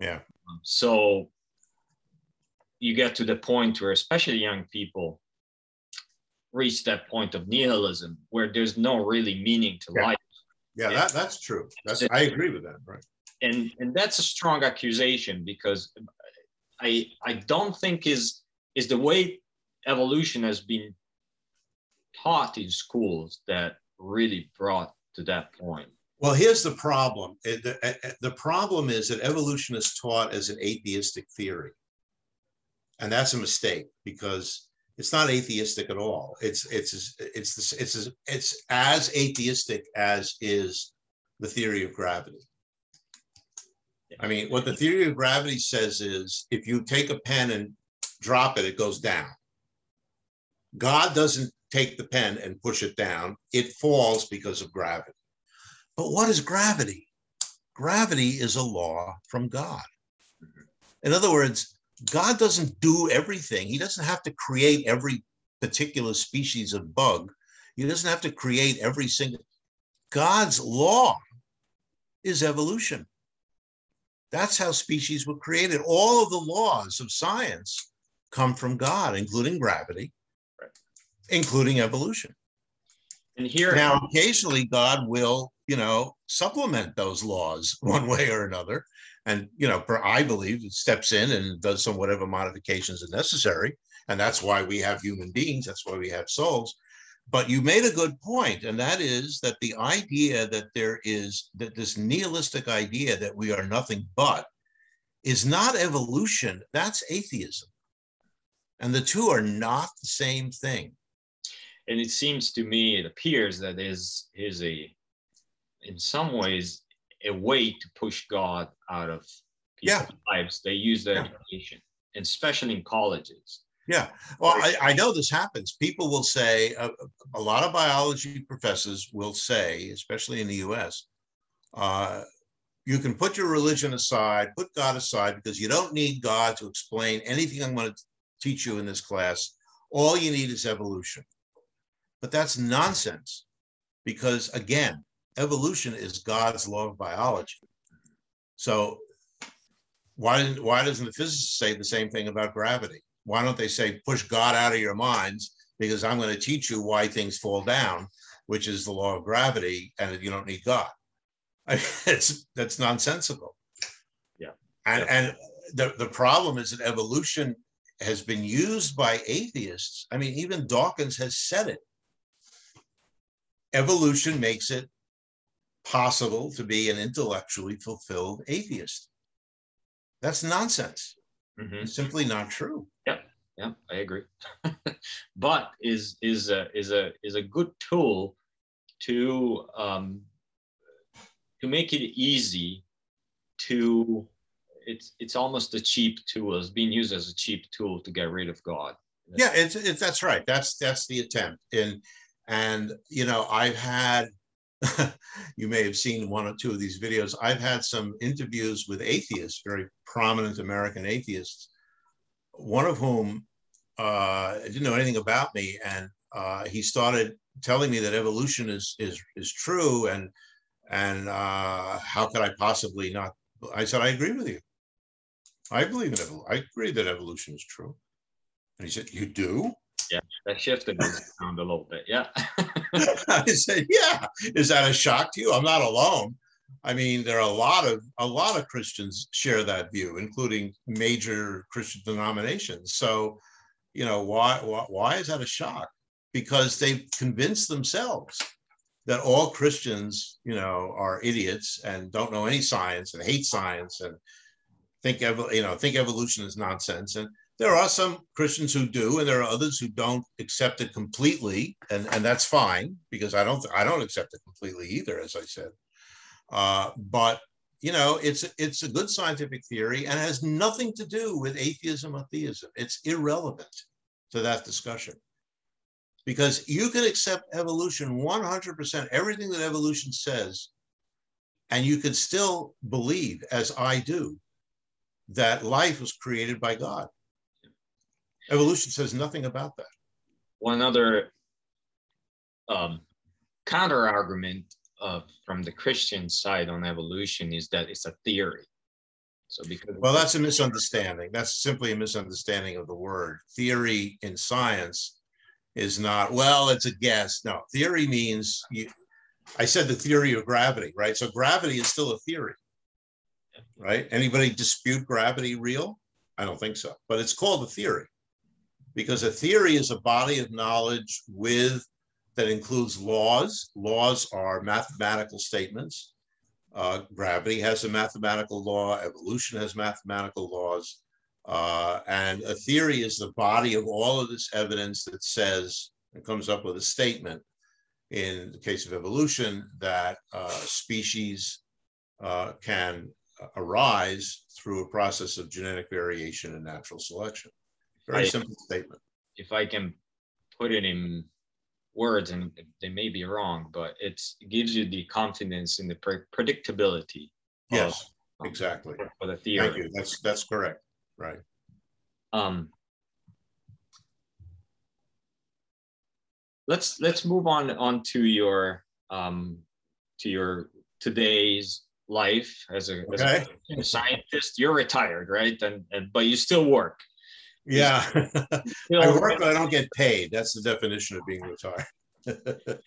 Yeah. So you get to the point where especially young people reach that point of nihilism where there's no really meaning to yeah. life. Yeah, that, that's true. That's I agree with that, right? And and that's a strong accusation because I I don't think is is the way evolution has been taught in schools that really brought to that point. Well, here's the problem. The, the problem is that evolution is taught as an atheistic theory. And that's a mistake because it's not atheistic at all. It's it's it's it's it's as atheistic as is the theory of gravity. I mean, what the theory of gravity says is if you take a pen and drop it, it goes down. God doesn't take the pen and push it down, it falls because of gravity. But what is gravity? Gravity is a law from God. Mm-hmm. In other words, God doesn't do everything. He doesn't have to create every particular species of bug. He doesn't have to create every single. God's law is evolution. That's how species were created. All of the laws of science come from God, including gravity, right. including evolution. And here now, occasionally, God will, you know, supplement those laws one way or another and you know i believe it steps in and does some whatever modifications are necessary and that's why we have human beings that's why we have souls. But you made a good point and that is that the idea that there is that this nihilistic idea that we are nothing but is not evolution that's atheism. And the two are not the same thing. And it seems to me it appears that is is a in some ways a way to push God out of people's yeah. lives. They use that yeah. education, and especially in colleges. Yeah. Well, I, I know this happens. People will say, uh, a lot of biology professors will say, especially in the US, uh, you can put your religion aside, put God aside, because you don't need God to explain anything I'm going to teach you in this class. All you need is evolution. But that's nonsense because, again, evolution is God's law of biology. So why didn't why doesn't the physicist say the same thing about gravity? Why don't they say push God out of your minds because I'm going to teach you why things fall down, which is the law of gravity, and you don't need God. I mean, it's that's nonsensical. Yeah. And yeah. and the, the problem is that evolution has been used by atheists. I mean, even Dawkins has said it. Evolution makes it possible to be an intellectually fulfilled atheist. That's nonsense. Mm-hmm. It's simply not true. Yep. Yeah, I agree. but is is a is a is a good tool to um, to make it easy to it's it's almost a cheap tool. It's being used as a cheap tool to get rid of God. Yeah, it's, it's that's right. That's that's the attempt. And and you know, I've had you may have seen one or two of these videos. I've had some interviews with atheists, very prominent American atheists, one of whom uh, didn't know anything about me, and uh, he started telling me that evolution is is is true, and and uh, how could I possibly not? I said I agree with you. I believe in evolution. I agree that evolution is true. And he said, "You do?" That shifted around a little bit. Yeah. I said, yeah. Is that a shock to you? I'm not alone. I mean, there are a lot of a lot of Christians share that view, including major Christian denominations. So, you know, why why, why is that a shock? Because they've convinced themselves that all Christians, you know, are idiots and don't know any science and hate science and think you know think evolution is nonsense. And there are some Christians who do, and there are others who don't accept it completely, and, and that's fine because I don't I don't accept it completely either, as I said. Uh, but you know, it's it's a good scientific theory and has nothing to do with atheism or theism. It's irrelevant to that discussion because you can accept evolution 100%. Everything that evolution says And you could still believe, as I do, that life was created by God. Evolution says nothing about that. One other um, counter argument uh, from the Christian side on evolution is that it's a theory. So because well, that's a misunderstanding. That's simply a misunderstanding of the word. Theory in science is not well. It's a guess. No, theory means you. I said the theory of gravity, right? So gravity is still a theory, right? Anybody dispute gravity real? I don't think so. But it's called a theory because a theory is a body of knowledge with that includes laws. Laws are mathematical statements uh, gravity has a mathematical law, evolution has mathematical laws. Uh, and a theory is the body of all of this evidence that says and comes up with a statement in the case of evolution that uh, species uh, can arise through a process of genetic variation and natural selection. Very I, simple statement. If I can put it in words and they may be wrong but it gives you the confidence in the pre- predictability yes of, exactly. for the theory thank you. that's that's correct. Right. Um let's let's move on on to your um to your today's life as a, okay. as a scientist. You're retired right? And, and but you still work yeah. I work, but I don't get paid. That's the definition of being retired.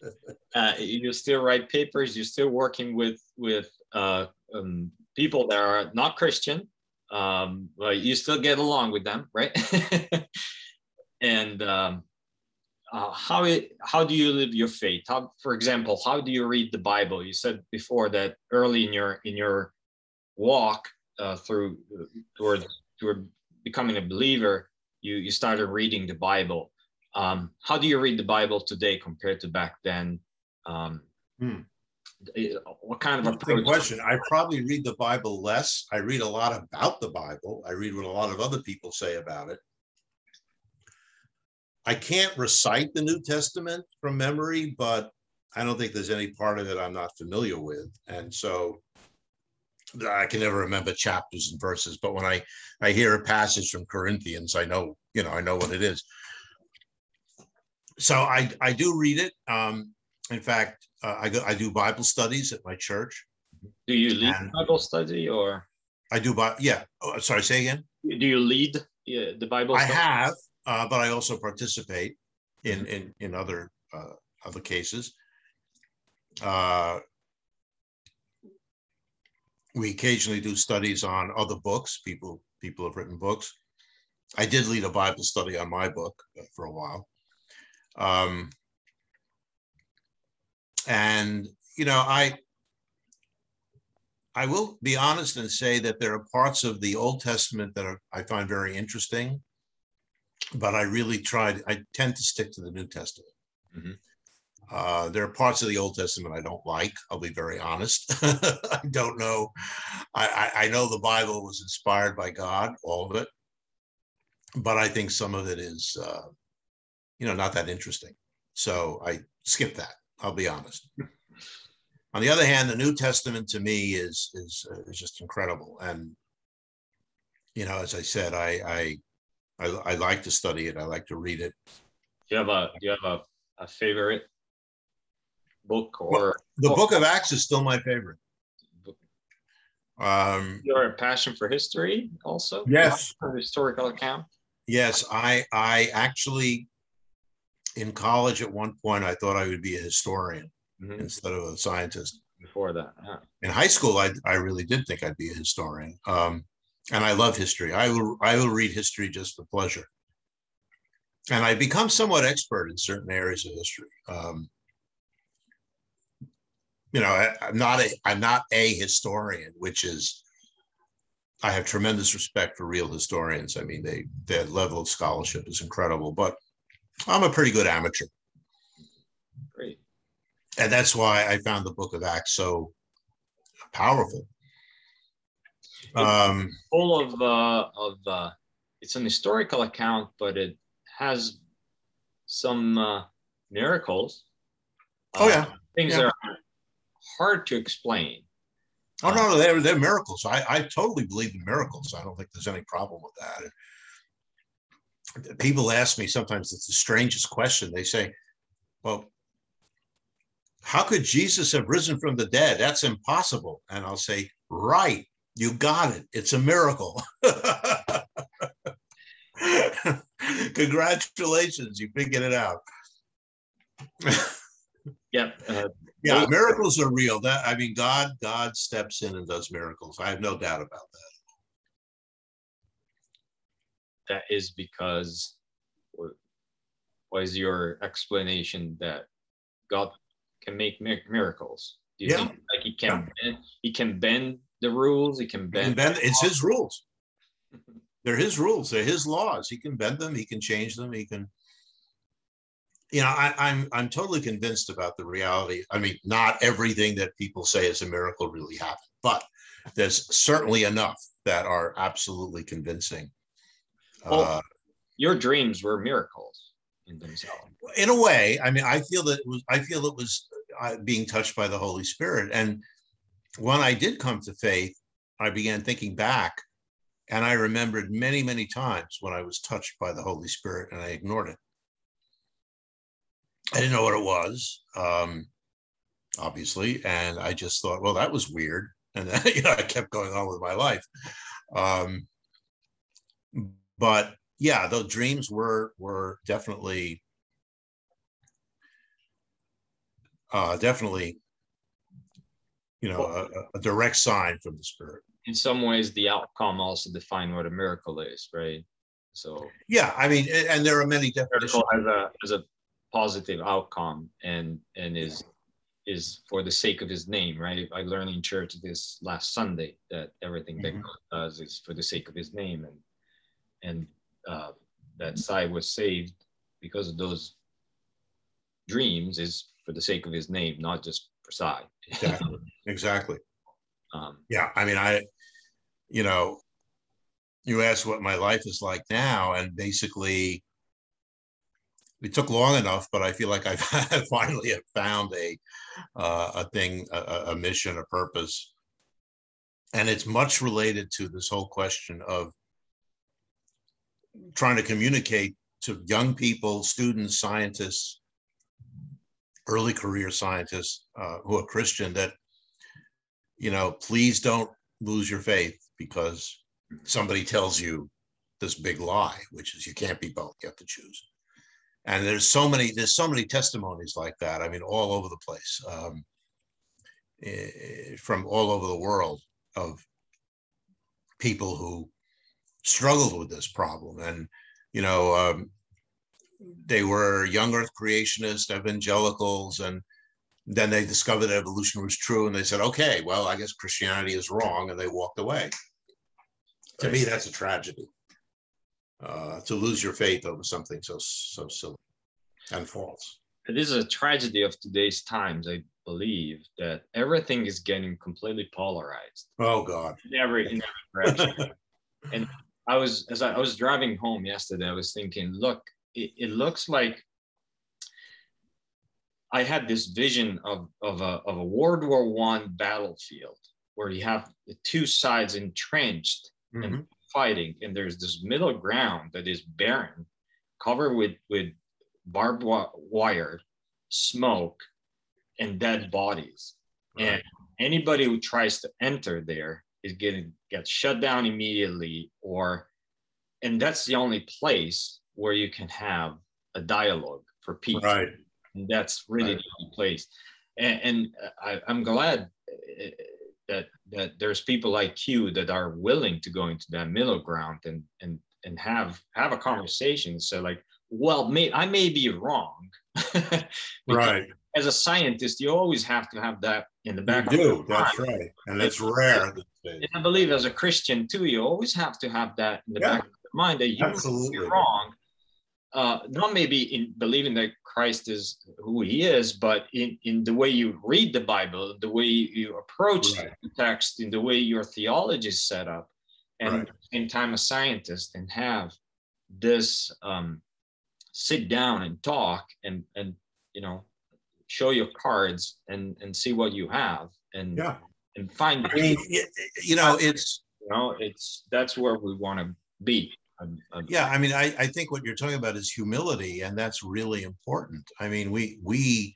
uh, you still write papers. You're still working with with uh, um, people that are not Christian, um, but you still get along with them, right? and um, uh, how it, how do you live your faith? How, for example, how do you read the Bible? You said before that early in your in your walk uh, through toward toward becoming a believer, you you started reading the Bible. Um, how do you read the Bible today compared to back then? Um, hmm. What kind of approach? question. I probably read the Bible less. I read a lot about the Bible. I read what a lot of other people say about it. I can't recite the New Testament from memory, but I don't think there's any part of it I'm not familiar with. And so I can never remember chapters and verses, but when I I hear a passage from Corinthians, I know you know I know what it is. So I I do read it. Um, in fact, uh, I go I do Bible studies at my church. Do you lead Bible study or? I do. But yeah. Oh, sorry. Say again. Do you lead yeah, the Bible? I have, uh, but I also participate in in in other uh, other cases. Uh, we occasionally do studies on other books. People people have written books. I did lead a Bible study on my book uh, for a while. Um, and you know, I I will be honest and say that there are parts of the Old Testament that are, I find very interesting, but I really tried. I tend to stick to the New Testament. Mm-hmm. Uh, there are parts of the Old Testament I don't like. I'll be very honest. I don't know. I, I, know the Bible was inspired by God, all of it, but I think some of it is, uh, you know, not that interesting. So I skip that. I'll be honest. On the other hand, the New Testament to me is is uh, is just incredible, and you know, as I said, I, I I I like to study it. I like to read it. Do you have a do you have a, a favorite book or well, the book. book of acts is still my favorite. Um your passion for history also? Yes. For historical account? Yes i i actually in college at one point i thought i would be a historian mm-hmm. instead of a scientist. Before that in high school I, I really did think i'd be a historian. Um and i love history. I will i will read history just for pleasure. And i become somewhat expert in certain areas of history. Um, you know, I, I'm not a I'm not a historian, which is I have tremendous respect for real historians. I mean, they their level of scholarship is incredible, but I'm a pretty good amateur. Great. And that's why I found the Book of Acts so powerful. Um, full of uh, of uh, it's an historical account, but it has some uh, miracles. Oh yeah, things yeah. that are hard to explain. Oh no, no, they're they're miracles. I I totally believe in miracles. I don't think there's any problem with that. People ask me sometimes it's the strangest question. They say, "Well, how could Jesus have risen from the dead? That's impossible." And I'll say, "Right, you got it. It's a miracle." Congratulations, you figured it out. yep. Uh, yeah, miracles are real. That I mean, God, God steps in and does miracles. I have no doubt about that. That is because what is your explanation that God can make miracles? Do you yeah. think like he can yeah. bend, he can bend the rules, he can bend, he can bend it's his rules. They're his rules, they're his laws. He can bend them, he can change them, he can you know, I, I'm I'm totally convinced about the reality. I mean, not everything that people say is a miracle really happened, but there's certainly enough that are absolutely convincing. Well, uh, your dreams were miracles in themselves. In a way, I mean, I feel that it was. I feel it was uh, being touched by the Holy Spirit, and when I did come to faith, I began thinking back, and I remembered many, many times when I was touched by the Holy Spirit, and I ignored it. I didn't know what it was, um, obviously, and I just thought, well, that was weird, and then you know, I kept going on with my life. Um, but yeah, those dreams were were definitely uh, definitely you know a, a, direct sign from the spirit. In some ways, the outcome also define what a miracle is, right? So yeah, I mean, and there are many definitions. Miracle as a as a positive outcome and and is is for the sake of his name right? I learned in church this last sunday that everything mm-hmm. that god does is for the sake of his name. And and uh, that Sy was saved because of those dreams is for the sake of his name not just for Sy exactly. Exactly. Um, yeah i mean i you know you ask what my life is like now and basically it took long enough, but I feel like I've finally have found a uh, a thing, a, a, mission, a purpose, and it's much related to this whole question of trying to communicate to young people, students, scientists, early career scientists uh, who are Christian that you know, please don't lose your faith because somebody tells you this big lie, which is you can't be both, you have to choose and there's so many there's so many testimonies like that i mean all over the place um, eh, from all over the world of people who struggled with this problem. And you know um, they were young earth creationists evangelicals and then they discovered that evolution was true and they said okay well i guess christianity is wrong and they walked away. To me that's a tragedy uh, to lose your faith over something so so silly and false. It is a tragedy of today's times, I believe, that everything is getting completely polarized. Oh God! In every in every direction. and I was as I, I, was driving home yesterday, I was thinking, look, it, it looks like I had this vision of, of a of a World War One battlefield where you have the two sides entrenched mm-hmm. and fighting, and there's this middle ground that is barren, covered with with barbed wire, smoke, and dead bodies. Right. And anybody who tries to enter there is getting get shut down immediately, or and that's the only place where you can have a dialogue for peace. Right. And that's really right. the only place. And, and I, I'm glad that that there's people like you that are willing to go into that middle ground and and and have have a conversation so like well may, i may be wrong. Right. as a scientist you always have to have that in the back you do. that's right. And it's rare. and i believe as a christian too you always have to have that in the yeah. back of your mind that you Absolutely. are wrong. Uh, not maybe in believing that Christ is who he is, but in, in the way you read the Bible, the way you approach right. the text, in the way your theology is set up, and right. at the same time a scientist and have this um, sit down and talk and and you know show your cards and and see what you have and yeah and find. I mean, you know, it's you know, it's that's where we want to be. Yeah, I mean, I, I think what you're talking about is humility, and that's really important. I mean, we we.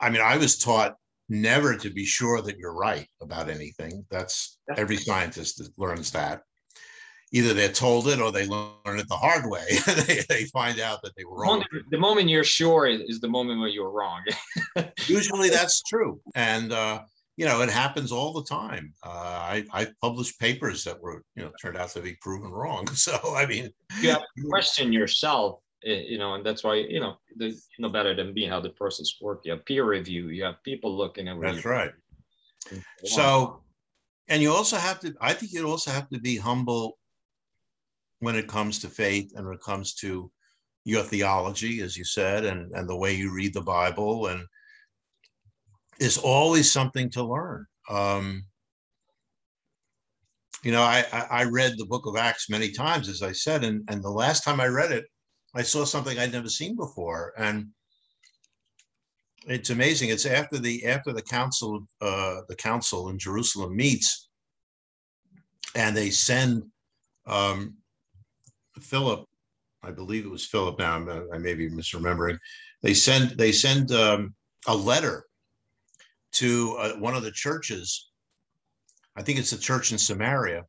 I mean, I was taught never to be sure that you're right about anything. That's every scientist learns that. Either they're told it or they learn it the hard way. they, they find out that they were wrong. The moment you're sure is the moment where you're wrong. Usually that's true. And, uh, you know, it happens all the time. Uh, I, I published papers that were, you know, turned out to be proven wrong. So, I mean, you have to question yourself Eh, you know, and that's why you know there's no better than being how the process works. You have peer review, you have people looking at. That's right. So, and you also have to. I think you also have to be humble when it comes to faith and when it comes to your theology, as you said, and and the way you read the Bible, and is always something to learn. Um, you know, I, I read the book of Acts many times, as I said, and, and the last time I read it, I saw something I'd never seen before, and it's amazing. It's after the after the council uh, the council in Jerusalem meets, and they send um, Philip, I believe it was Philip. Now I may be misremembering. They send they send um, a letter to uh, one of the churches. I think it's a church in Samaria,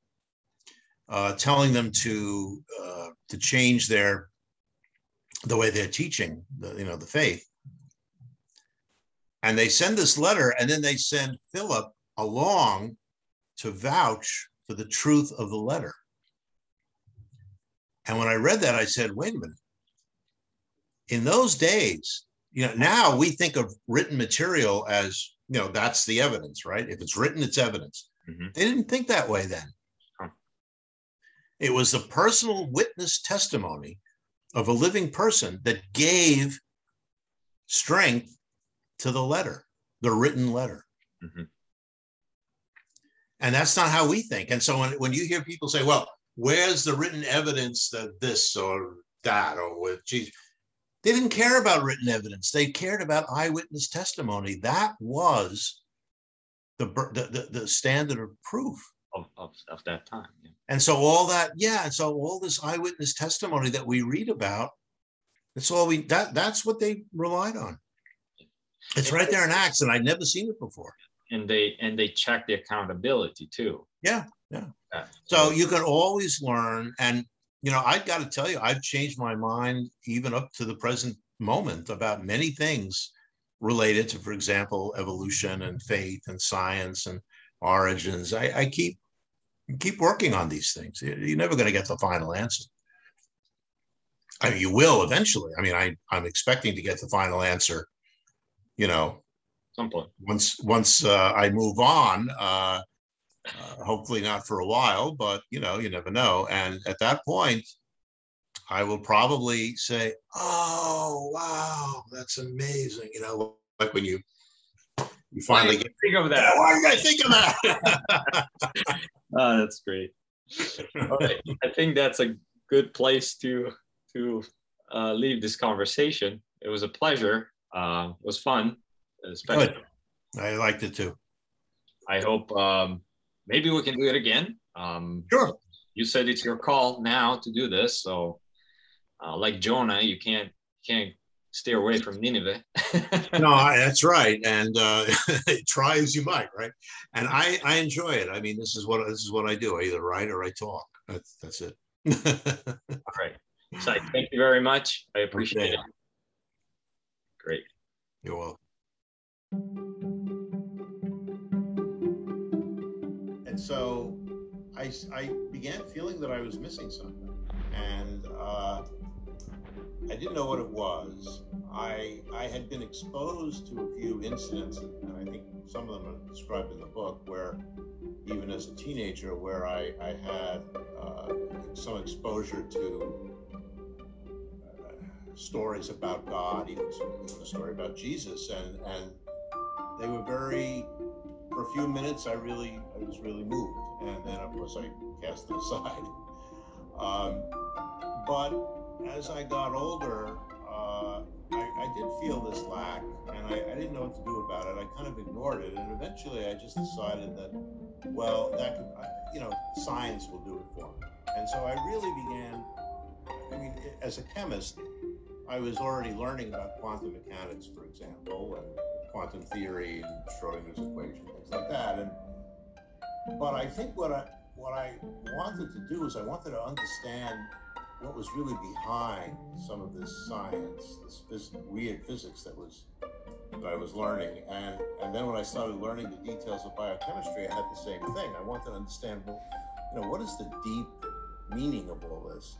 uh, telling them to uh, to change their the way they're teaching the, you know the faith and they send this letter and then they send philip along to vouch for the truth of the letter and when i read that i said wait a minute in those days you know now we think of written material as you know that's the evidence right if it's written it's evidence mm-hmm. they didn't think that way then huh. it was the personal witness testimony of a living person that gave strength to the letter, the written letter. Mm-hmm. And that's not how we think. And so when, when you hear people say, well, where's the written evidence that this or that or with Jesus? They didn't care about written evidence. They cared about eyewitness testimony. That was the, the, the, standard of proof of, of, of that time. Yeah. And so all that, yeah, and so all this eyewitness testimony that we read about, that's all we that that's what they relied on. It's right there in Acts, and I'd never seen it before. And they and they check the accountability too. Yeah, yeah. yeah. So you can always learn, and you know, I've got to tell you, I've changed my mind even up to the present moment about many things related to, for example, evolution and faith and science and origins. I, I keep keep working on these things. You're never going to get the final answer. I mean, you will eventually. I mean, I I'm expecting to get the final answer. You know, some point once once uh, I move on. Uh, uh, hopefully not for a while, but you know, you never know. And at that point, I will probably say, "Oh, wow, that's amazing!" You know, like when you you finally get think of that. Why did I think of that? oh, that's great. Right, I think that's a good place to to uh, leave this conversation. It was a pleasure. Uh, it was fun, especially. Good. I liked it too. I hope um, maybe we can do it again. Um, sure. You said it's your call now to do this, so uh, like Jonah, you can't can't steer away from Nineveh. no, that's right. And uh, try as you might, right? And I, I enjoy it. I mean, this is what this is what I do. I either write or I talk. That's that's it. All right. So thank you very much. I appreciate okay. it. Great. You're welcome. So I, I began feeling that I was missing something. And uh, I didn't know what it was. I I had been exposed to a few incidents, and I think some of them are described in the book, where even as a teenager, where I, I had uh, some exposure to uh, stories about God, even, a story about Jesus, and and they were very. For a few minutes, I really Was really moved, and then of course I cast it aside. Um, but as I got older, uh, I, I did feel this lack, and I, I, didn't know what to do about it. I kind of ignored it, and eventually I just decided that, well, that could, you know, science will do it for me. And so I really began. I mean, as a chemist, I was already learning about quantum mechanics, for example, and quantum theory and Schrodinger's equation, things like that. And but I think what I what I wanted to do is I wanted to understand what was really behind some of this science, this phys- weird physics that was that I was learning. And and then when I started learning the details of biochemistry, I had the same thing. I wanted to understand, well, you know, what is the deep meaning of all this?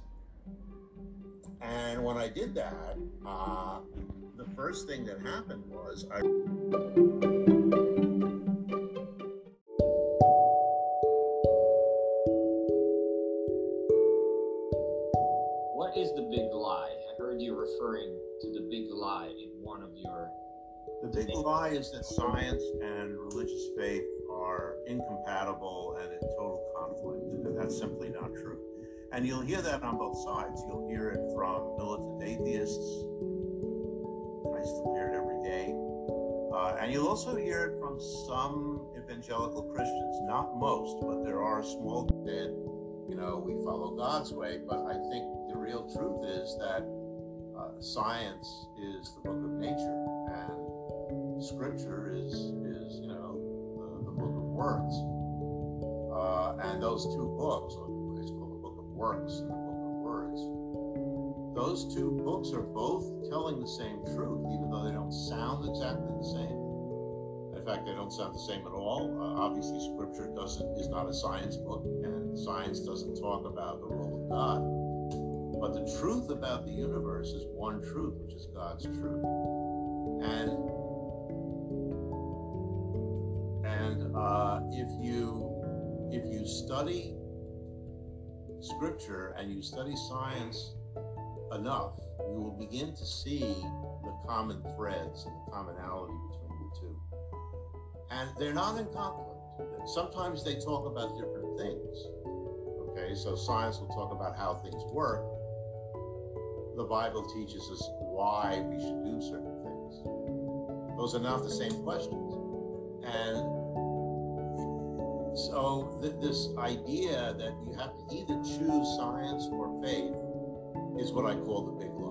And when I did that, uh, the first thing that happened was I. lie is that science and religious faith are incompatible and in total conflict, that's simply not true. And you'll hear that on both sides. You'll hear it from militant atheists. I still hear it every day. Uh, and you'll also hear it from some evangelical Christians, not most, but there are small bit. You know, we follow God's way, but I think the real truth is that uh, science is the book of nature, Scripture is is you know the, the book of words, uh, and those two books, it's called the book of works and the book of words. Those two books are both telling the same truth, even though they don't sound exactly the same. In fact, they don't sound the same at all. Uh, obviously, Scripture doesn't is not a science book, and science doesn't talk about the role of God. But the truth about the universe is one truth, which is God's truth. And study scripture and you study science enough, you will begin to see the common threads and the commonality between the two. And they're not in conflict. Sometimes they talk about different things. Okay, so science will talk about how things work. The Bible teaches us why we should do certain things. Those are not the same questions. And so th- this idea that you have to either choose science or faith is what I call the big lie.